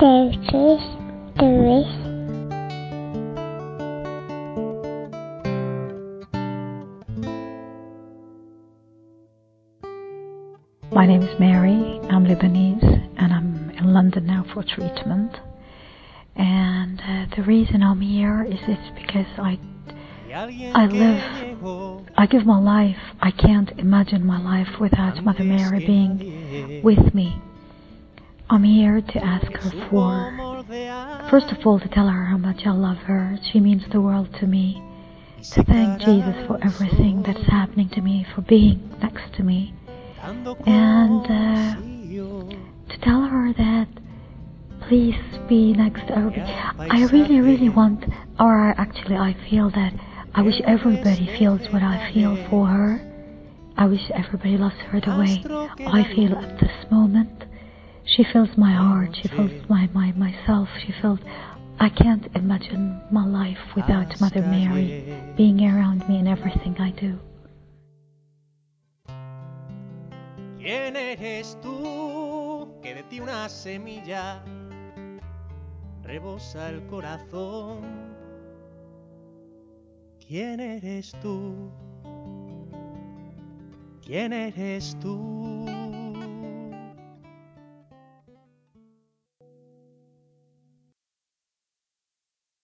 Sancti Mary. My name is Mary. I'm Lebanese and I'm in London now for treatment. And uh, the reason I'm here is it's because I I live I give my life. I can't imagine my life without Mother Mary being with me. I'm here to ask her for first of all to tell her how much I love her. She means the world to me. To thank Jesus for everything that's happening to me, for being next to me and uh, to tell her that please be next to her. I really, really want, or actually, I feel that I wish everybody feels what I feel for her. I wish everybody loves her the way I feel at this moment. She fills my ah, heart. She fills my, my myself. She fills. I can't imagine my life without Mother Mary being around me in everything I do. ¿Quién eres tú que de ti una semilla rebosa el corazón? ¿Quién eres tú? ¿Quién eres tú?